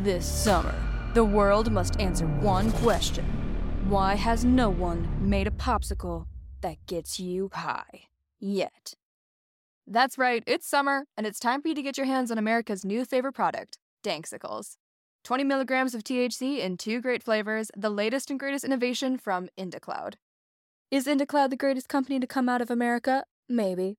This summer, the world must answer one question Why has no one made a popsicle that gets you high yet? That's right, it's summer, and it's time for you to get your hands on America's new favorite product, Danksicles. 20 milligrams of THC in two great flavors, the latest and greatest innovation from IndaCloud. Is IndaCloud the greatest company to come out of America? Maybe.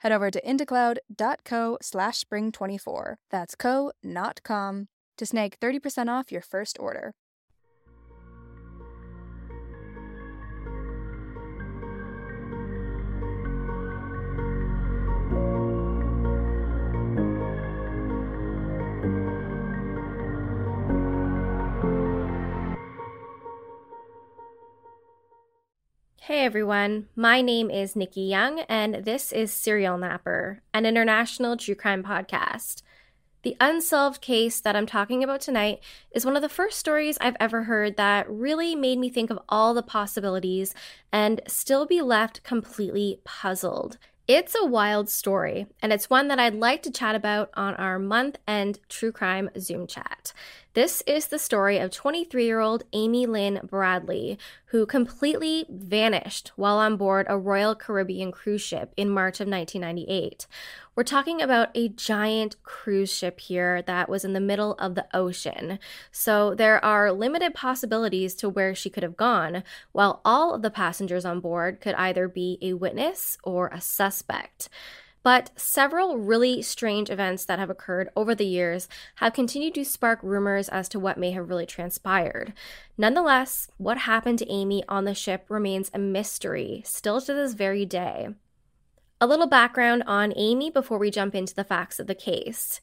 Head over to indacloud.co slash spring24. That's co, not com, to snag 30% off your first order. Everyone, my name is Nikki Young, and this is Serial Napper, an international true crime podcast. The unsolved case that I'm talking about tonight is one of the first stories I've ever heard that really made me think of all the possibilities and still be left completely puzzled. It's a wild story, and it's one that I'd like to chat about on our month end true crime Zoom chat. This is the story of 23 year old Amy Lynn Bradley, who completely vanished while on board a Royal Caribbean cruise ship in March of 1998. We're talking about a giant cruise ship here that was in the middle of the ocean. So there are limited possibilities to where she could have gone, while all of the passengers on board could either be a witness or a suspect. But several really strange events that have occurred over the years have continued to spark rumors as to what may have really transpired. Nonetheless, what happened to Amy on the ship remains a mystery, still to this very day. A little background on Amy before we jump into the facts of the case.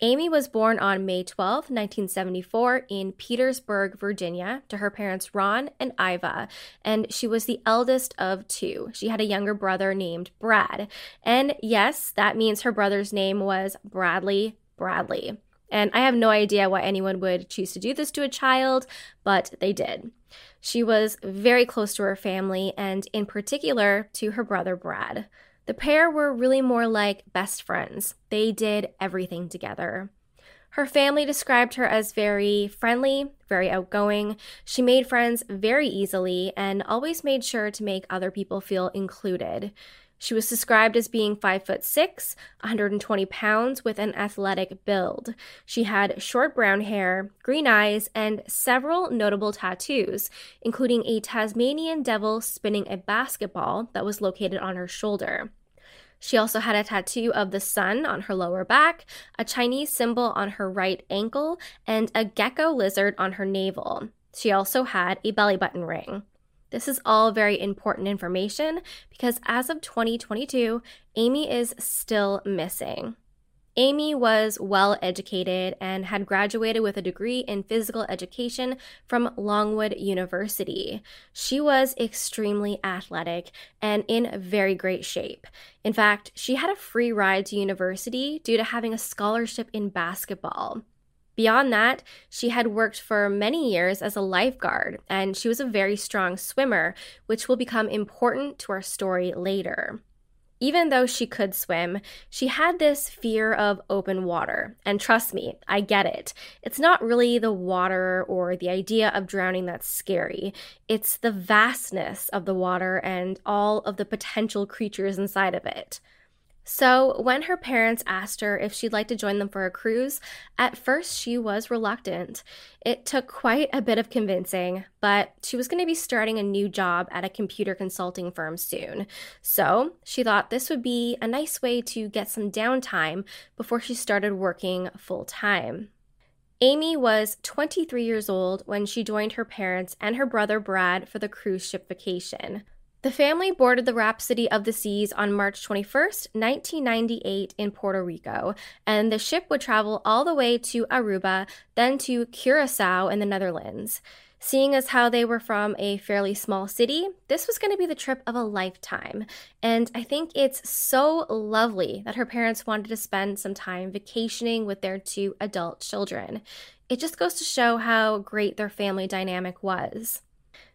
Amy was born on May 12, 1974, in Petersburg, Virginia, to her parents Ron and Iva, and she was the eldest of two. She had a younger brother named Brad. And yes, that means her brother's name was Bradley Bradley. And I have no idea why anyone would choose to do this to a child, but they did. She was very close to her family, and in particular to her brother Brad. The pair were really more like best friends. They did everything together. Her family described her as very friendly, very outgoing. She made friends very easily and always made sure to make other people feel included. She was described as being 5 foot 6, 120 pounds with an athletic build. She had short brown hair, green eyes, and several notable tattoos, including a Tasmanian devil spinning a basketball that was located on her shoulder. She also had a tattoo of the sun on her lower back, a Chinese symbol on her right ankle, and a gecko lizard on her navel. She also had a belly button ring. This is all very important information because as of 2022, Amy is still missing. Amy was well educated and had graduated with a degree in physical education from Longwood University. She was extremely athletic and in very great shape. In fact, she had a free ride to university due to having a scholarship in basketball. Beyond that, she had worked for many years as a lifeguard, and she was a very strong swimmer, which will become important to our story later. Even though she could swim, she had this fear of open water. And trust me, I get it. It's not really the water or the idea of drowning that's scary, it's the vastness of the water and all of the potential creatures inside of it. So, when her parents asked her if she'd like to join them for a cruise, at first she was reluctant. It took quite a bit of convincing, but she was going to be starting a new job at a computer consulting firm soon. So, she thought this would be a nice way to get some downtime before she started working full time. Amy was 23 years old when she joined her parents and her brother Brad for the cruise ship vacation. The family boarded the Rhapsody of the Seas on March 21st, 1998, in Puerto Rico, and the ship would travel all the way to Aruba, then to Curacao in the Netherlands. Seeing as how they were from a fairly small city, this was going to be the trip of a lifetime. And I think it's so lovely that her parents wanted to spend some time vacationing with their two adult children. It just goes to show how great their family dynamic was.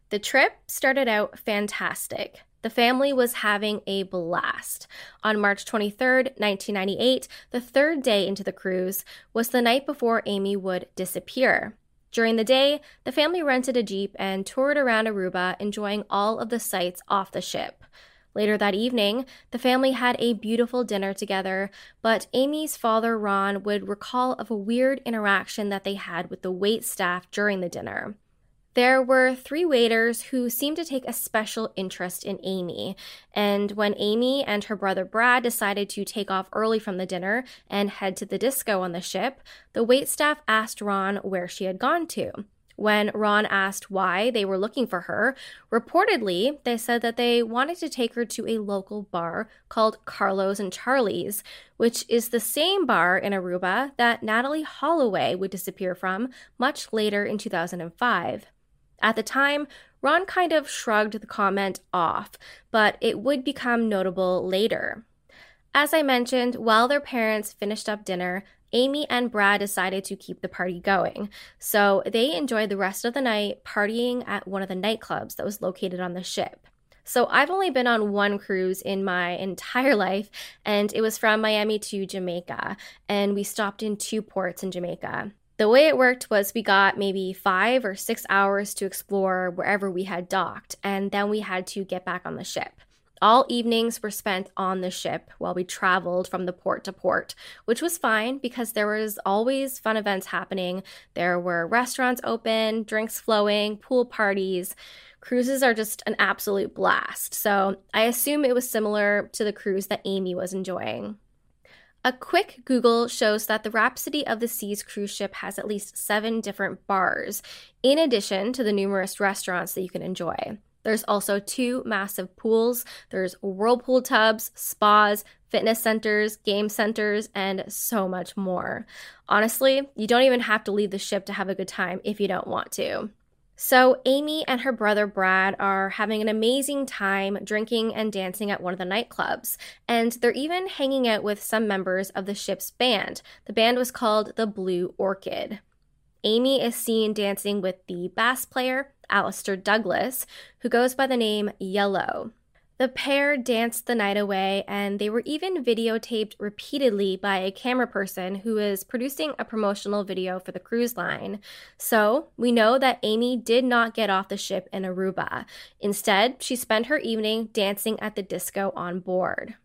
The trip started out fantastic. The family was having a blast. On March 23, 1998, the third day into the cruise, was the night before Amy would disappear. During the day, the family rented a Jeep and toured around Aruba, enjoying all of the sights off the ship. Later that evening, the family had a beautiful dinner together, but Amy's father, Ron, would recall of a weird interaction that they had with the wait staff during the dinner. There were three waiters who seemed to take a special interest in Amy. And when Amy and her brother Brad decided to take off early from the dinner and head to the disco on the ship, the waitstaff asked Ron where she had gone to. When Ron asked why they were looking for her, reportedly, they said that they wanted to take her to a local bar called Carlos and Charlie's, which is the same bar in Aruba that Natalee Holloway would disappear from much later in 2005. At the time, Ron kind of shrugged the comment off, but it would become notable later. As I mentioned, while their parents finished up dinner, Amy and Brad decided to keep the party going. So they enjoyed the rest of the night partying at one of the nightclubs that was located on the ship. So I've only been on one cruise in my entire life, and it was from Miami to Jamaica. And we stopped in two ports in Jamaica. The way it worked was we got maybe five or six hours to explore wherever we had docked, and then we had to get back on the ship. All evenings were spent on the ship while we traveled from the port to port, which was fine because there was always fun events happening. There were restaurants open, drinks flowing, pool parties. Cruises are just an absolute blast. So I assume it was similar to the cruise that Amy was enjoying. A quick Google shows that the Rhapsody of the Seas cruise ship has at least seven different bars, in addition to the numerous restaurants that you can enjoy. There's also two massive pools. There's whirlpool tubs, spas, fitness centers, game centers, and so much more. Honestly, you don't even have to leave the ship to have a good time if you don't want to. So, Amy and her brother Brad are having an amazing time drinking and dancing at one of the nightclubs, and they're even hanging out with some members of the ship's band. The band was called the Blue Orchid. Amy is seen dancing with the bass player, Alistair Douglas, who goes by the name Yellow. The pair danced the night away, and they were even videotaped repeatedly by a camera person who is producing a promotional video for the cruise line. So, we know that Amy did not get off the ship in Aruba. Instead, she spent her evening dancing at the disco on board.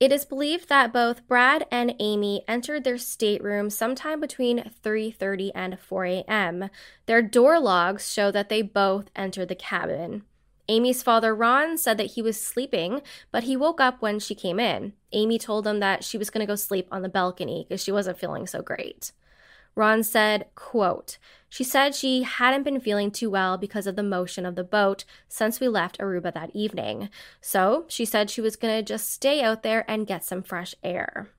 It is believed that both Brad and Amy entered their stateroom sometime between 3:30 and 4 a.m. Their door logs show that they both entered the cabin. Amy's father, Ron, said that he was sleeping, but he woke up when she came in. Amy told him that she was going to go sleep on the balcony because she wasn't feeling so great. Ron said, quote, She said she hadn't been feeling too well because of the motion of the boat since we left Aruba that evening. So she said she was going to just stay out there and get some fresh air.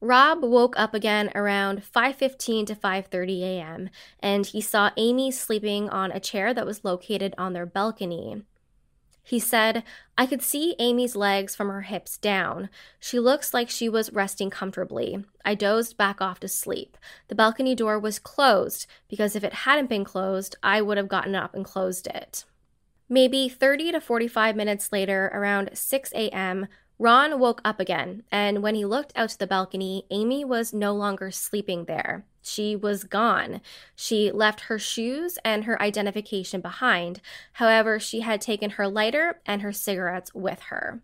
Rob woke up again around 5:15 to 5:30 a.m. and he saw Amy sleeping on a chair that was located on their balcony. He said, I could see Amy's legs from her hips down. She looks like she was resting comfortably. I dozed back off to sleep. The balcony door was closed because if it hadn't been closed, I would have gotten up and closed it. Maybe 30 to 45 minutes later, around 6 a.m., Ron woke up again, and when he looked out to the balcony, Amy was no longer sleeping there. She was gone. She left her shoes and her identification behind. However, she had taken her lighter and her cigarettes with her.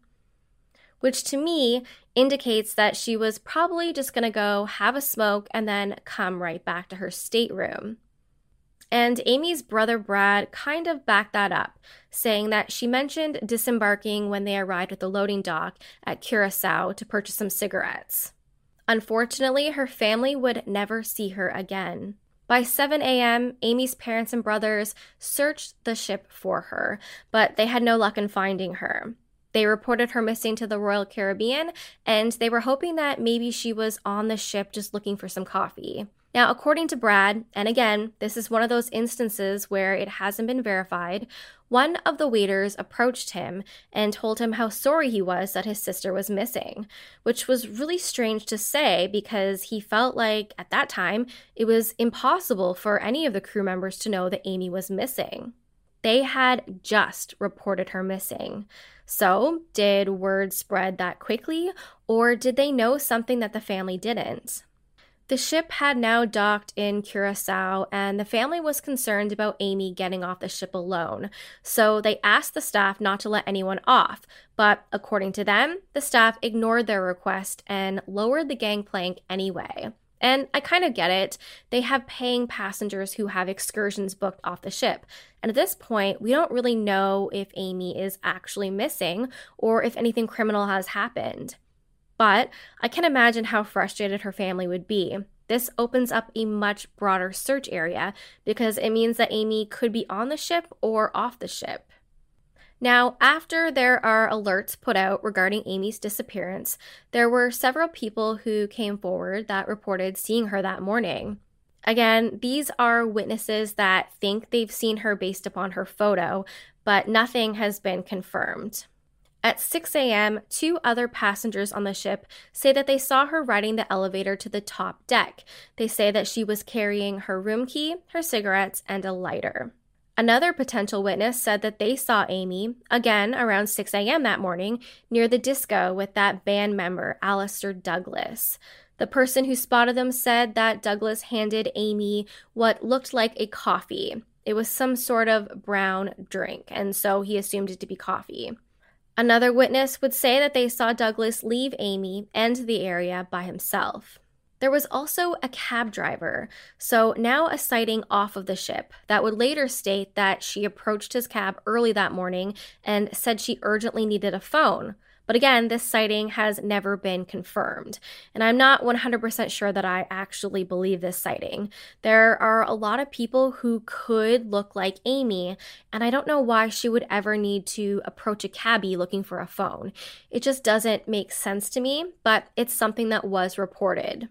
Which to me indicates that she was probably just going to go have a smoke and then come right back to her stateroom. And Amy's brother Brad kind of backed that up, saying that she mentioned disembarking when they arrived at the loading dock at Curacao to purchase some cigarettes. Unfortunately, her family would never see her again. By 7 a.m., Amy's parents and brothers searched the ship for her, but they had no luck in finding her. They reported her missing to the Royal Caribbean, and they were hoping that maybe she was on the ship just looking for some coffee. Now, according to Brad, and again, this is one of those instances where it hasn't been verified, one of the waiters approached him and told him how sorry he was that his sister was missing, which was really strange to say because he felt like at that time it was impossible for any of the crew members to know that Amy was missing. They had just reported her missing. So, did word spread that quickly, or did they know something that the family didn't? The ship had now docked in Curacao, and the family was concerned about Amy getting off the ship alone. So they asked the staff not to let anyone off. But according to them, the staff ignored their request and lowered the gangplank anyway. And I kind of get it. They have paying passengers who have excursions booked off the ship. And at this point, we don't really know if Amy is actually missing or if anything criminal has happened. But I can imagine how frustrated her family would be. This opens up a much broader search area because it means that Amy could be on the ship or off the ship. Now, after there are alerts put out regarding Amy's disappearance, there were several people who came forward that reported seeing her that morning. Again, these are witnesses that think they've seen her based upon her photo, but nothing has been confirmed. At 6 a.m., two other passengers on the ship say that they saw her riding the elevator to the top deck. They say that she was carrying her room key, her cigarettes, and a lighter. Another potential witness said that they saw Amy, again around 6 a.m. that morning, near the disco with that band member, Alistair Douglas. The person who spotted them said that Douglas handed Amy what looked like a coffee. It was some sort of brown drink, and so he assumed it to be coffee. Another witness would say that they saw Douglas leave Amy and the area by himself. There was also a cab driver, so now a sighting off of the ship, that would later state that she approached his cab early that morning and said she urgently needed a phone. But again, this sighting has never been confirmed. And I'm not 100% sure that I actually believe this sighting. There are a lot of people who could look like Amy, and I don't know why she would ever need to approach a cabbie looking for a phone. It just doesn't make sense to me, but it's something that was reported.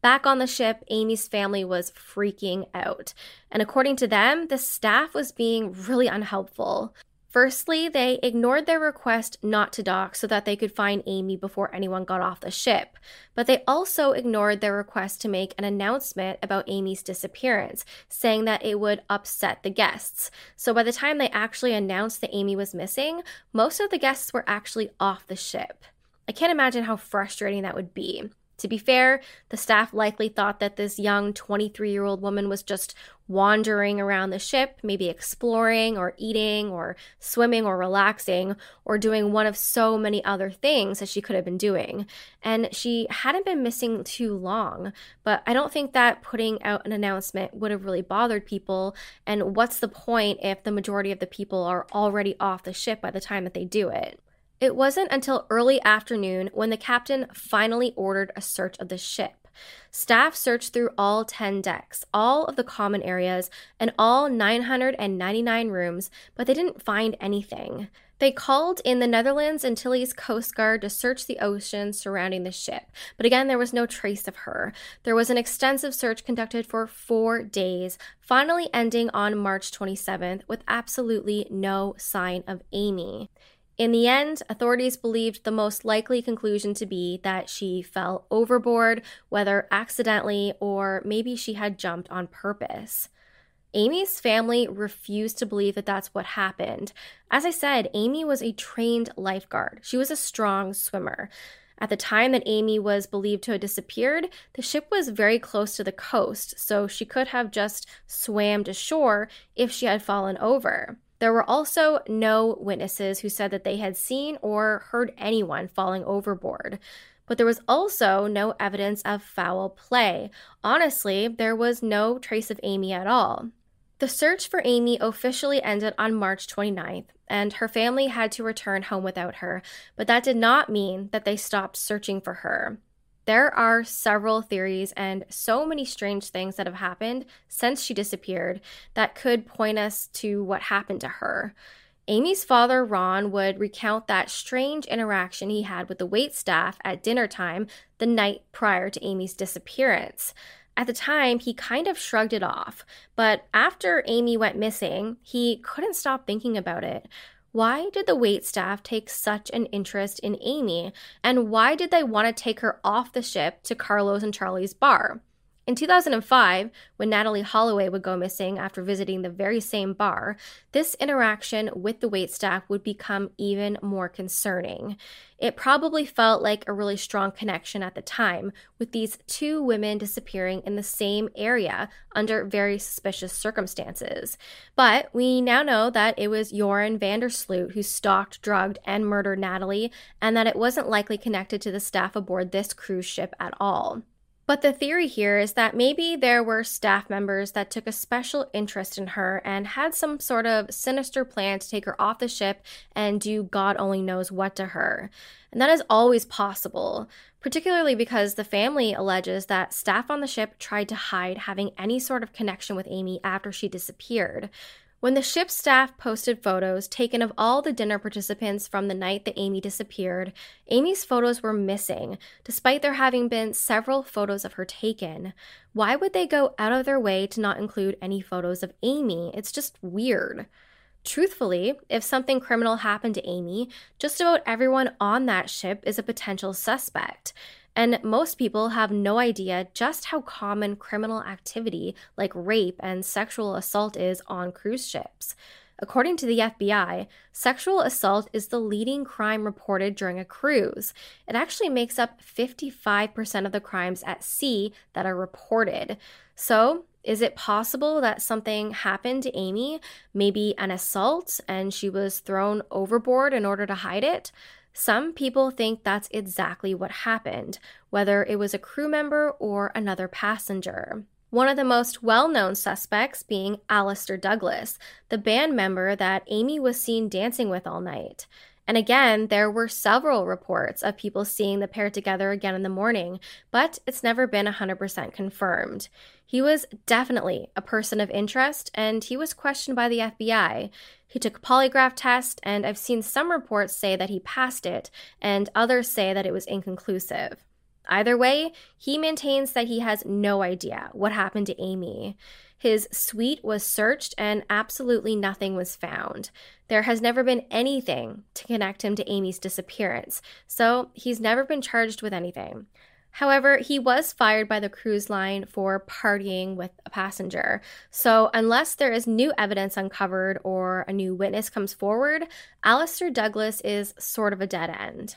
Back on the ship, Amy's family was freaking out. And according to them, the staff was being really unhelpful. Firstly, they ignored their request not to dock so that they could find Amy before anyone got off the ship. But they also ignored their request to make an announcement about Amy's disappearance, saying that it would upset the guests. So by the time they actually announced that Amy was missing, most of the guests were actually off the ship. I can't imagine how frustrating that would be. To be fair, the staff likely thought that this young 23 year old woman was just wandering around the ship, maybe exploring or eating or swimming or relaxing or doing one of so many other things that she could have been doing. And she hadn't been missing too long, but I don't think that putting out an announcement would have really bothered people. And what's the point if the majority of the people are already off the ship by the time that they do it? It wasn't until early afternoon when the captain finally ordered a search of the ship. Staff searched through all 10 decks, all of the common areas, and all 999 rooms, but they didn't find anything. They called in the Netherlands and Antilles Coast Guard to search the ocean surrounding the ship, but again, there was no trace of her. There was an extensive search conducted for four days, finally ending on March 27th with absolutely no sign of Amy. In the end, authorities believed the most likely conclusion to be that she fell overboard, whether accidentally or maybe she had jumped on purpose. Amy's family refused to believe that that's what happened. As I said, Amy was a trained lifeguard, she was a strong swimmer. At the time that Amy was believed to have disappeared, the ship was very close to the coast, so she could have just swam to shore if she had fallen over. There were also no witnesses who said that they had seen or heard anyone falling overboard. But there was also no evidence of foul play. Honestly, there was no trace of Amy at all. The search for Amy officially ended on March 29th, and her family had to return home without her, but that did not mean that they stopped searching for her. There are several theories and so many strange things that have happened since she disappeared that could point us to what happened to her. Amy's father, Ron, would recount that strange interaction he had with the wait staff at dinner time the night prior to Amy's disappearance. At the time, he kind of shrugged it off, but after Amy went missing, he couldn't stop thinking about it. Why did the wait staff take such an interest in Amy? And why did they want to take her off the ship to Carlos and Charlie's bar? In 2005, when Natalee Holloway would go missing after visiting the very same bar, this interaction with the waitstaff would become even more concerning. It probably felt like a really strong connection at the time, with these two women disappearing in the same area under very suspicious circumstances. But we now know that it was Joran van der Sloot who stalked, drugged, and murdered Natalee, and that it wasn't likely connected to the staff aboard this cruise ship at all. But the theory here is that maybe there were staff members that took a special interest in her and had some sort of sinister plan to take her off the ship and do God only knows what to her. And that is always possible, particularly because the family alleges that staff on the ship tried to hide having any sort of connection with Amy after she disappeared. When the ship's staff posted photos taken of all the dinner participants from the night that Amy disappeared, Amy's photos were missing, despite there having been several photos of her taken. Why would they go out of their way to not include any photos of Amy? It's just weird. Truthfully, if something criminal happened to Amy, just about everyone on that ship is a potential suspect. And most people have no idea just how common criminal activity like rape and sexual assault is on cruise ships. According to the FBI, sexual assault is the leading crime reported during a cruise. It actually makes up 55% of the crimes at sea that are reported. So, is it possible that something happened to Amy, maybe an assault, and she was thrown overboard in order to hide it? Some people think that's exactly what happened, whether it was a crew member or another passenger. One of the most well known suspects being Alistair Douglas, the band member that Amy was seen dancing with all night. And again, there were several reports of people seeing the pair together again in the morning, but it's never been 100% confirmed. He was definitely a person of interest, and he was questioned by the FBI. He took a polygraph test, and I've seen some reports say that he passed it, and others say that it was inconclusive. Either way, he maintains that he has no idea what happened to Amy. His suite was searched and absolutely nothing was found. There has never been anything to connect him to Amy's disappearance, so he's never been charged with anything. However, he was fired by the cruise line for partying with a passenger. So, unless there is new evidence uncovered or a new witness comes forward, Alistair Douglas is sort of a dead end.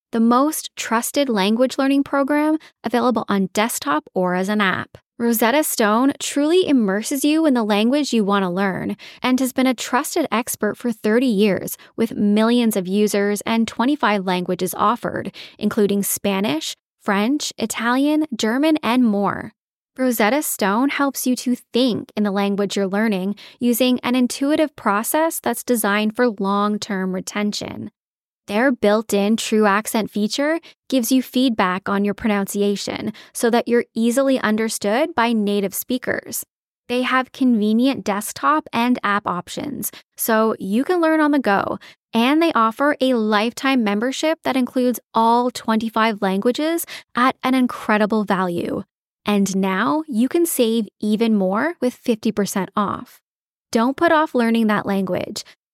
the most trusted language learning program available on desktop or as an app. Rosetta Stone truly immerses you in the language you want to learn and has been a trusted expert for 30 years with millions of users and 25 languages offered, including Spanish, French, Italian, German, and more. Rosetta Stone helps you to think in the language you're learning using an intuitive process that's designed for long term retention. Their built in true accent feature gives you feedback on your pronunciation so that you're easily understood by native speakers. They have convenient desktop and app options, so you can learn on the go. And they offer a lifetime membership that includes all 25 languages at an incredible value. And now you can save even more with 50% off. Don't put off learning that language.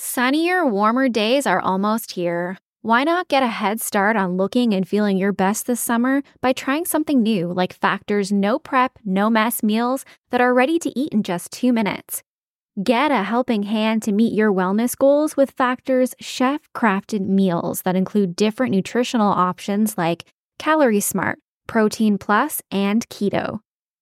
Sunnier, warmer days are almost here. Why not get a head start on looking and feeling your best this summer by trying something new like Factor's no prep, no mess meals that are ready to eat in just two minutes? Get a helping hand to meet your wellness goals with Factor's chef crafted meals that include different nutritional options like Calorie Smart, Protein Plus, and Keto.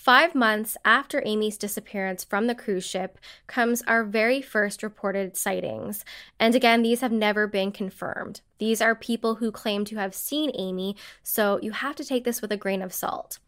Five months after Amy's disappearance from the cruise ship comes our very first reported sightings. And again, these have never been confirmed. These are people who claim to have seen Amy, so you have to take this with a grain of salt.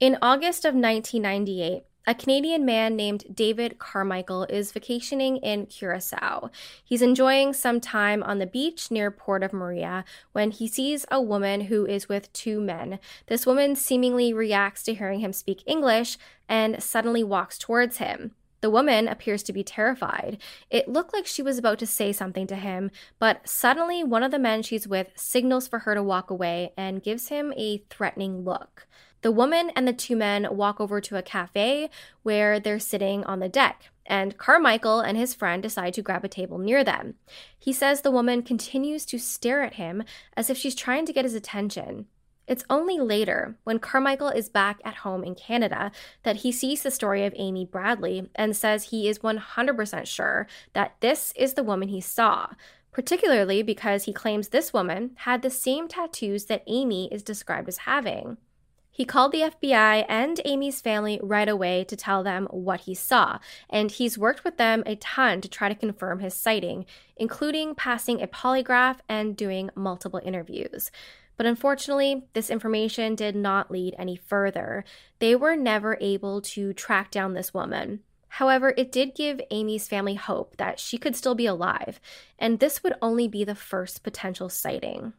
In August of 1998, a Canadian man named David Carmichael is vacationing in Curacao. He's enjoying some time on the beach near Port of Maria when he sees a woman who is with two men. This woman seemingly reacts to hearing him speak English and suddenly walks towards him. The woman appears to be terrified. It looked like she was about to say something to him, but suddenly one of the men she's with signals for her to walk away and gives him a threatening look. The woman and the two men walk over to a cafe where they're sitting on the deck, and Carmichael and his friend decide to grab a table near them. He says the woman continues to stare at him as if she's trying to get his attention. It's only later, when Carmichael is back at home in Canada, that he sees the story of Amy Bradley and says he is 100% sure that this is the woman he saw, particularly because he claims this woman had the same tattoos that Amy is described as having. He called the FBI and Amy's family right away to tell them what he saw, and he's worked with them a ton to try to confirm his sighting, including passing a polygraph and doing multiple interviews. But unfortunately, this information did not lead any further. They were never able to track down this woman. However, it did give Amy's family hope that she could still be alive, and this would only be the first potential sighting.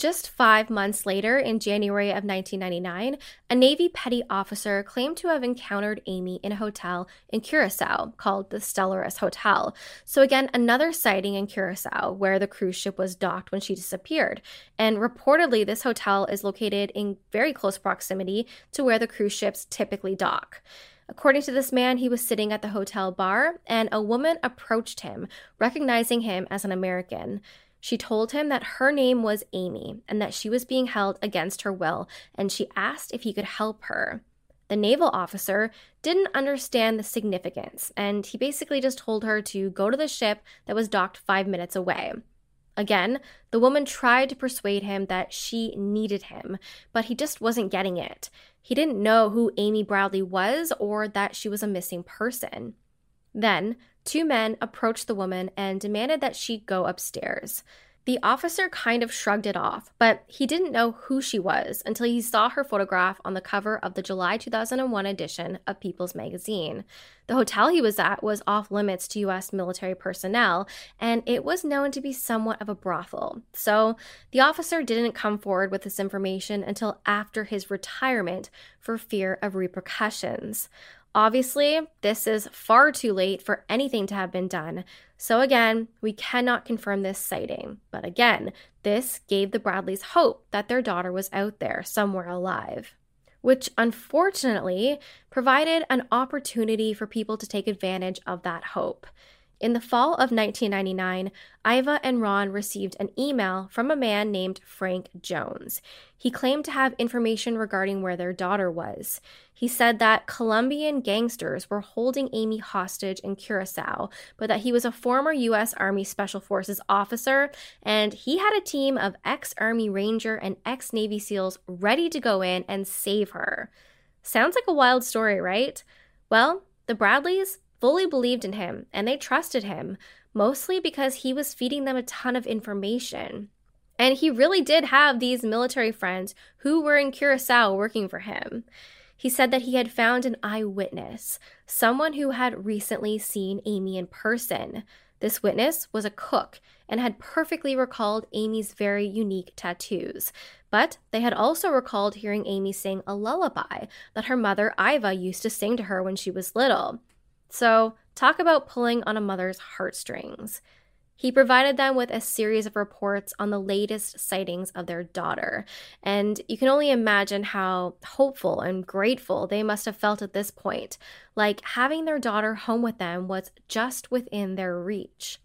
Just five months later, in January of 1999, a Navy petty officer claimed to have encountered Amy in a hotel in Curacao called the Stellaris Hotel. So, again, another sighting in Curacao where the cruise ship was docked when she disappeared. And reportedly, this hotel is located in very close proximity to where the cruise ships typically dock. According to this man, he was sitting at the hotel bar and a woman approached him, recognizing him as an American. She told him that her name was Amy and that she was being held against her will, and she asked if he could help her. The naval officer didn't understand the significance, and he basically just told her to go to the ship that was docked five minutes away. Again, the woman tried to persuade him that she needed him, but he just wasn't getting it. He didn't know who Amy Bradley was or that she was a missing person. Then, two men approached the woman and demanded that she go upstairs. The officer kind of shrugged it off, but he didn't know who she was until he saw her photograph on the cover of the July 2001 edition of People's Magazine. The hotel he was at was off limits to US military personnel, and it was known to be somewhat of a brothel. So the officer didn't come forward with this information until after his retirement for fear of repercussions. Obviously, this is far too late for anything to have been done. So, again, we cannot confirm this sighting. But again, this gave the Bradleys hope that their daughter was out there somewhere alive, which unfortunately provided an opportunity for people to take advantage of that hope. In the fall of 1999, Iva and Ron received an email from a man named Frank Jones. He claimed to have information regarding where their daughter was. He said that Colombian gangsters were holding Amy hostage in Curacao, but that he was a former U.S. Army Special Forces officer and he had a team of ex Army Ranger and ex Navy SEALs ready to go in and save her. Sounds like a wild story, right? Well, the Bradleys fully believed in him and they trusted him, mostly because he was feeding them a ton of information. And he really did have these military friends who were in Curacao working for him. He said that he had found an eyewitness, someone who had recently seen Amy in person. This witness was a cook and had perfectly recalled Amy's very unique tattoos. But they had also recalled hearing Amy sing a lullaby that her mother, Iva, used to sing to her when she was little. So, talk about pulling on a mother's heartstrings. He provided them with a series of reports on the latest sightings of their daughter, and you can only imagine how hopeful and grateful they must have felt at this point, like having their daughter home with them was just within their reach.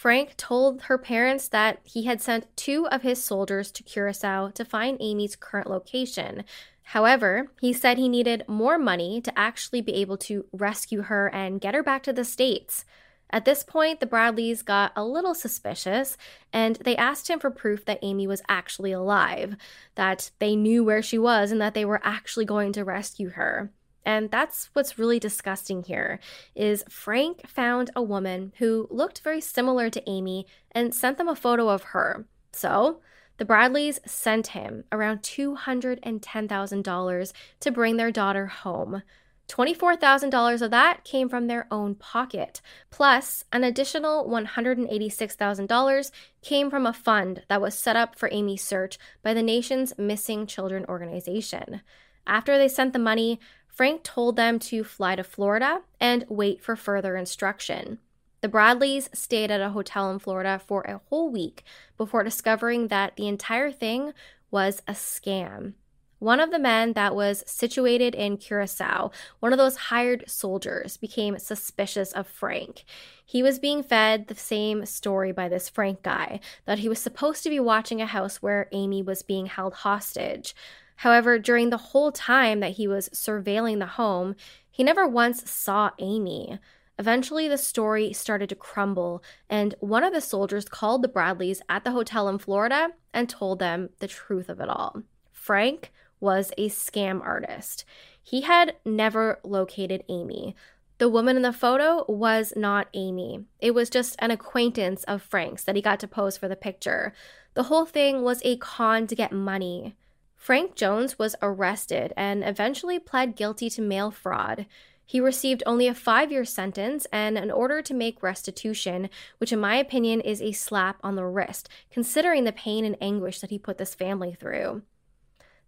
Frank told her parents that he had sent two of his soldiers to Curacao to find Amy's current location, However, he said he needed more money to actually be able to rescue her and get her back to the States. At this point, the Bradleys got a little suspicious and they asked him for proof that Amy was actually alive, that they knew where she was, and that they were actually going to rescue her. And that's what's really disgusting here is Frank found a woman who looked very similar to Amy and sent them a photo of her. So, the Bradleys sent him around $210,000 to bring their daughter home. $24,000 of that came from their own pocket, plus an additional $186,000 came from a fund that was set up for Amy's search by the nation's Missing Children organization. After they sent the money, Frank told them to fly to Florida and wait for further instruction. The Bradleys stayed at a hotel in Florida for a whole week before discovering that the entire thing was a scam. One of the men that was situated in Curacao, one of those hired soldiers, became suspicious of Frank. He was being fed the same story by this Frank guy that he was supposed to be watching a house where Amy was being held hostage. However, during the whole time that he was surveilling the home, he never once saw Amy. Eventually, the story started to crumble, and one of the soldiers called the Bradleys at the hotel in Florida and told them the truth of it all. Frank was a scam artist. He had never located Amy. The woman in the photo was not Amy. It was just an acquaintance of Frank's that he got to pose for the picture. The whole thing was a con to get money. Frank Jones was arrested and eventually pled guilty to mail fraud. He received only a five year sentence and an order to make restitution, which, in my opinion, is a slap on the wrist, considering the pain and anguish that he put this family through.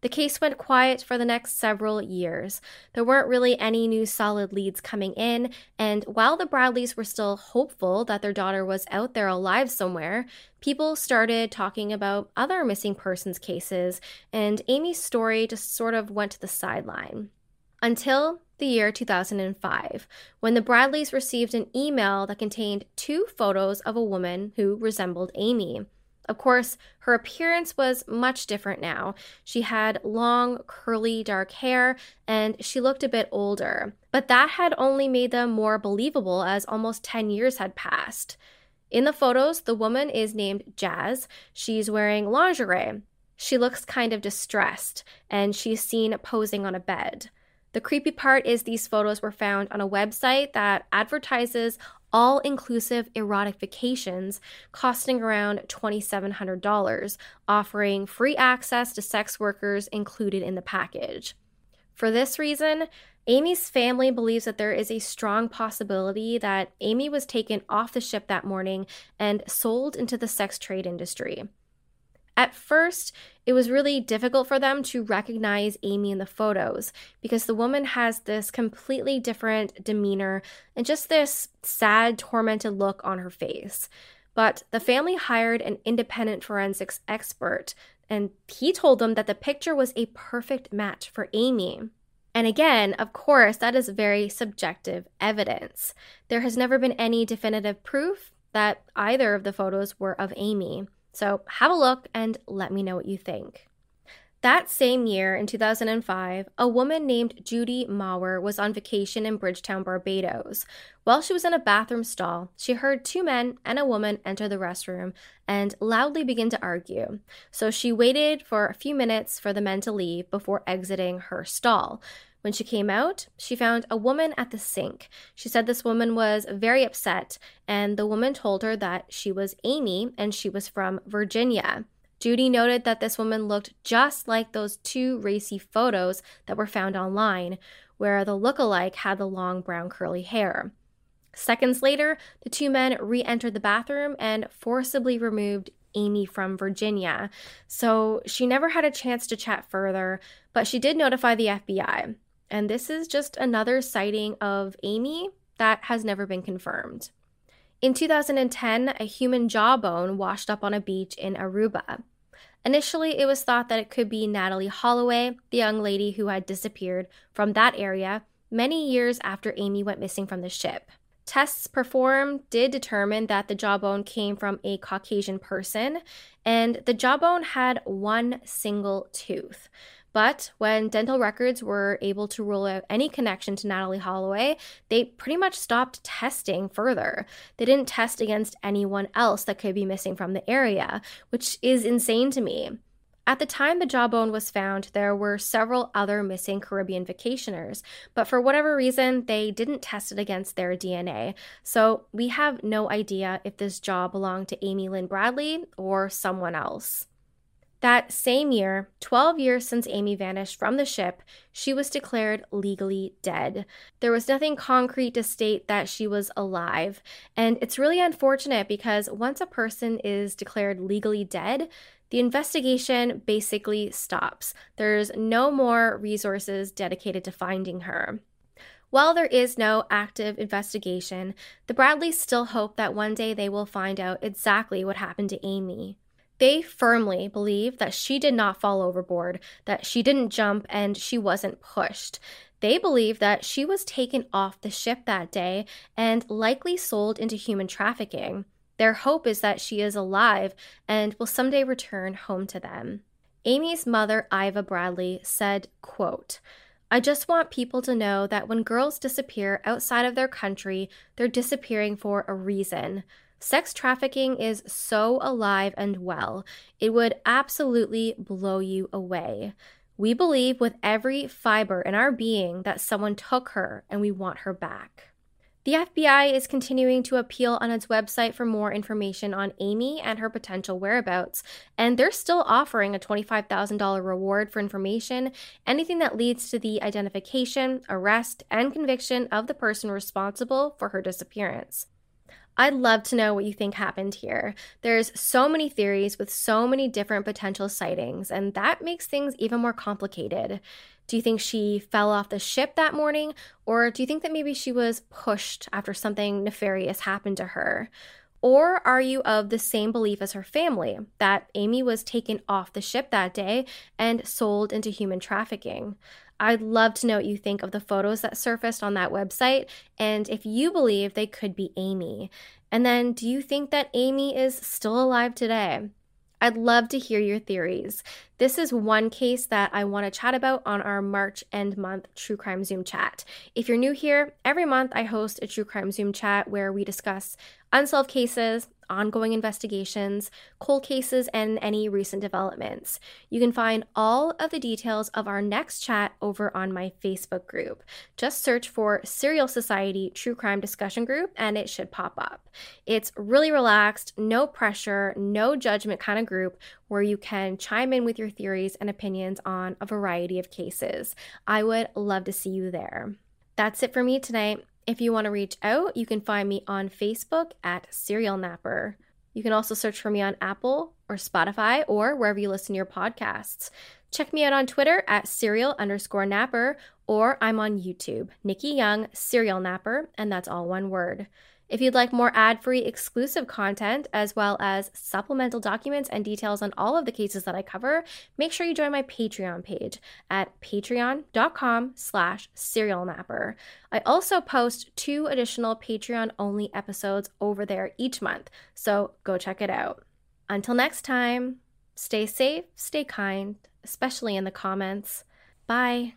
The case went quiet for the next several years. There weren't really any new solid leads coming in, and while the Bradleys were still hopeful that their daughter was out there alive somewhere, people started talking about other missing persons cases, and Amy's story just sort of went to the sideline. Until the year 2005, when the Bradleys received an email that contained two photos of a woman who resembled Amy. Of course, her appearance was much different now. She had long, curly, dark hair, and she looked a bit older. But that had only made them more believable as almost 10 years had passed. In the photos, the woman is named Jazz. She's wearing lingerie. She looks kind of distressed, and she's seen posing on a bed. The creepy part is these photos were found on a website that advertises all inclusive erotic vacations costing around $2,700, offering free access to sex workers included in the package. For this reason, Amy's family believes that there is a strong possibility that Amy was taken off the ship that morning and sold into the sex trade industry. At first, it was really difficult for them to recognize Amy in the photos because the woman has this completely different demeanor and just this sad, tormented look on her face. But the family hired an independent forensics expert, and he told them that the picture was a perfect match for Amy. And again, of course, that is very subjective evidence. There has never been any definitive proof that either of the photos were of Amy. So have a look and let me know what you think. That same year, in 2005, a woman named Judy Maurer was on vacation in Bridgetown, Barbados. While she was in a bathroom stall, she heard two men and a woman enter the restroom and loudly begin to argue. So she waited for a few minutes for the men to leave before exiting her stall. When she came out, she found a woman at the sink. She said this woman was very upset, and the woman told her that she was Amy and she was from Virginia. Judy noted that this woman looked just like those two racy photos that were found online, where the look-alike had the long brown curly hair. Seconds later, the two men re entered the bathroom and forcibly removed Amy from Virginia. So she never had a chance to chat further, but she did notify the FBI. And this is just another sighting of Amy that has never been confirmed. In 2010, a human jawbone washed up on a beach in Aruba. Initially, it was thought that it could be Natalee Holloway, the young lady who had disappeared from that area many years after Amy went missing from the ship. Tests performed did determine that the jawbone came from a Caucasian person, and the jawbone had one single tooth. But when dental records were able to rule out any connection to Natalee Holloway, they pretty much stopped testing further. They didn't test against anyone else that could be missing from the area, which is insane to me. At the time the jawbone was found, there were several other missing Caribbean vacationers, but for whatever reason, they didn't test it against their DNA. So we have no idea if this jaw belonged to Amy Lynn Bradley or someone else. That same year, 12 years since Amy vanished from the ship, she was declared legally dead. There was nothing concrete to state that she was alive. And it's really unfortunate because once a person is declared legally dead, the investigation basically stops. There's no more resources dedicated to finding her. While there is no active investigation, the Bradleys still hope that one day they will find out exactly what happened to Amy. They firmly believe that she did not fall overboard, that she didn't jump, and she wasn't pushed. They believe that she was taken off the ship that day and likely sold into human trafficking. Their hope is that she is alive and will someday return home to them. Amy's mother, Iva Bradley, said, quote, I just want people to know that when girls disappear outside of their country, they're disappearing for a reason. Sex trafficking is so alive and well, it would absolutely blow you away. We believe with every fiber in our being that someone took her and we want her back. The FBI is continuing to appeal on its website for more information on Amy and her potential whereabouts, and they're still offering a $25,000 reward for information, anything that leads to the identification, arrest, and conviction of the person responsible for her disappearance. I'd love to know what you think happened here. There's so many theories with so many different potential sightings, and that makes things even more complicated. Do you think she fell off the ship that morning, or do you think that maybe she was pushed after something nefarious happened to her? Or are you of the same belief as her family that Amy was taken off the ship that day and sold into human trafficking? I'd love to know what you think of the photos that surfaced on that website and if you believe they could be Amy. And then, do you think that Amy is still alive today? I'd love to hear your theories. This is one case that I want to chat about on our March end month True Crime Zoom chat. If you're new here, every month I host a True Crime Zoom chat where we discuss unsolved cases, ongoing investigations, cold cases, and any recent developments. You can find all of the details of our next chat over on my Facebook group. Just search for Serial Society True Crime Discussion Group and it should pop up. It's really relaxed, no pressure, no judgment kind of group where you can chime in with your theories and opinions on a variety of cases. I would love to see you there. That's it for me tonight. If you want to reach out, you can find me on Facebook at Serial Napper. You can also search for me on Apple or Spotify or wherever you listen to your podcasts. Check me out on Twitter at serial underscore napper, or I'm on YouTube, Nikki Young, Serial Napper, and that's all one word. If you'd like more ad free exclusive content, as well as supplemental documents and details on all of the cases that I cover, make sure you join my Patreon page at patreon.com slash serialnapper. I also post two additional Patreon only episodes over there each month, so go check it out. Until next time, stay safe, stay kind, especially in the comments. Bye.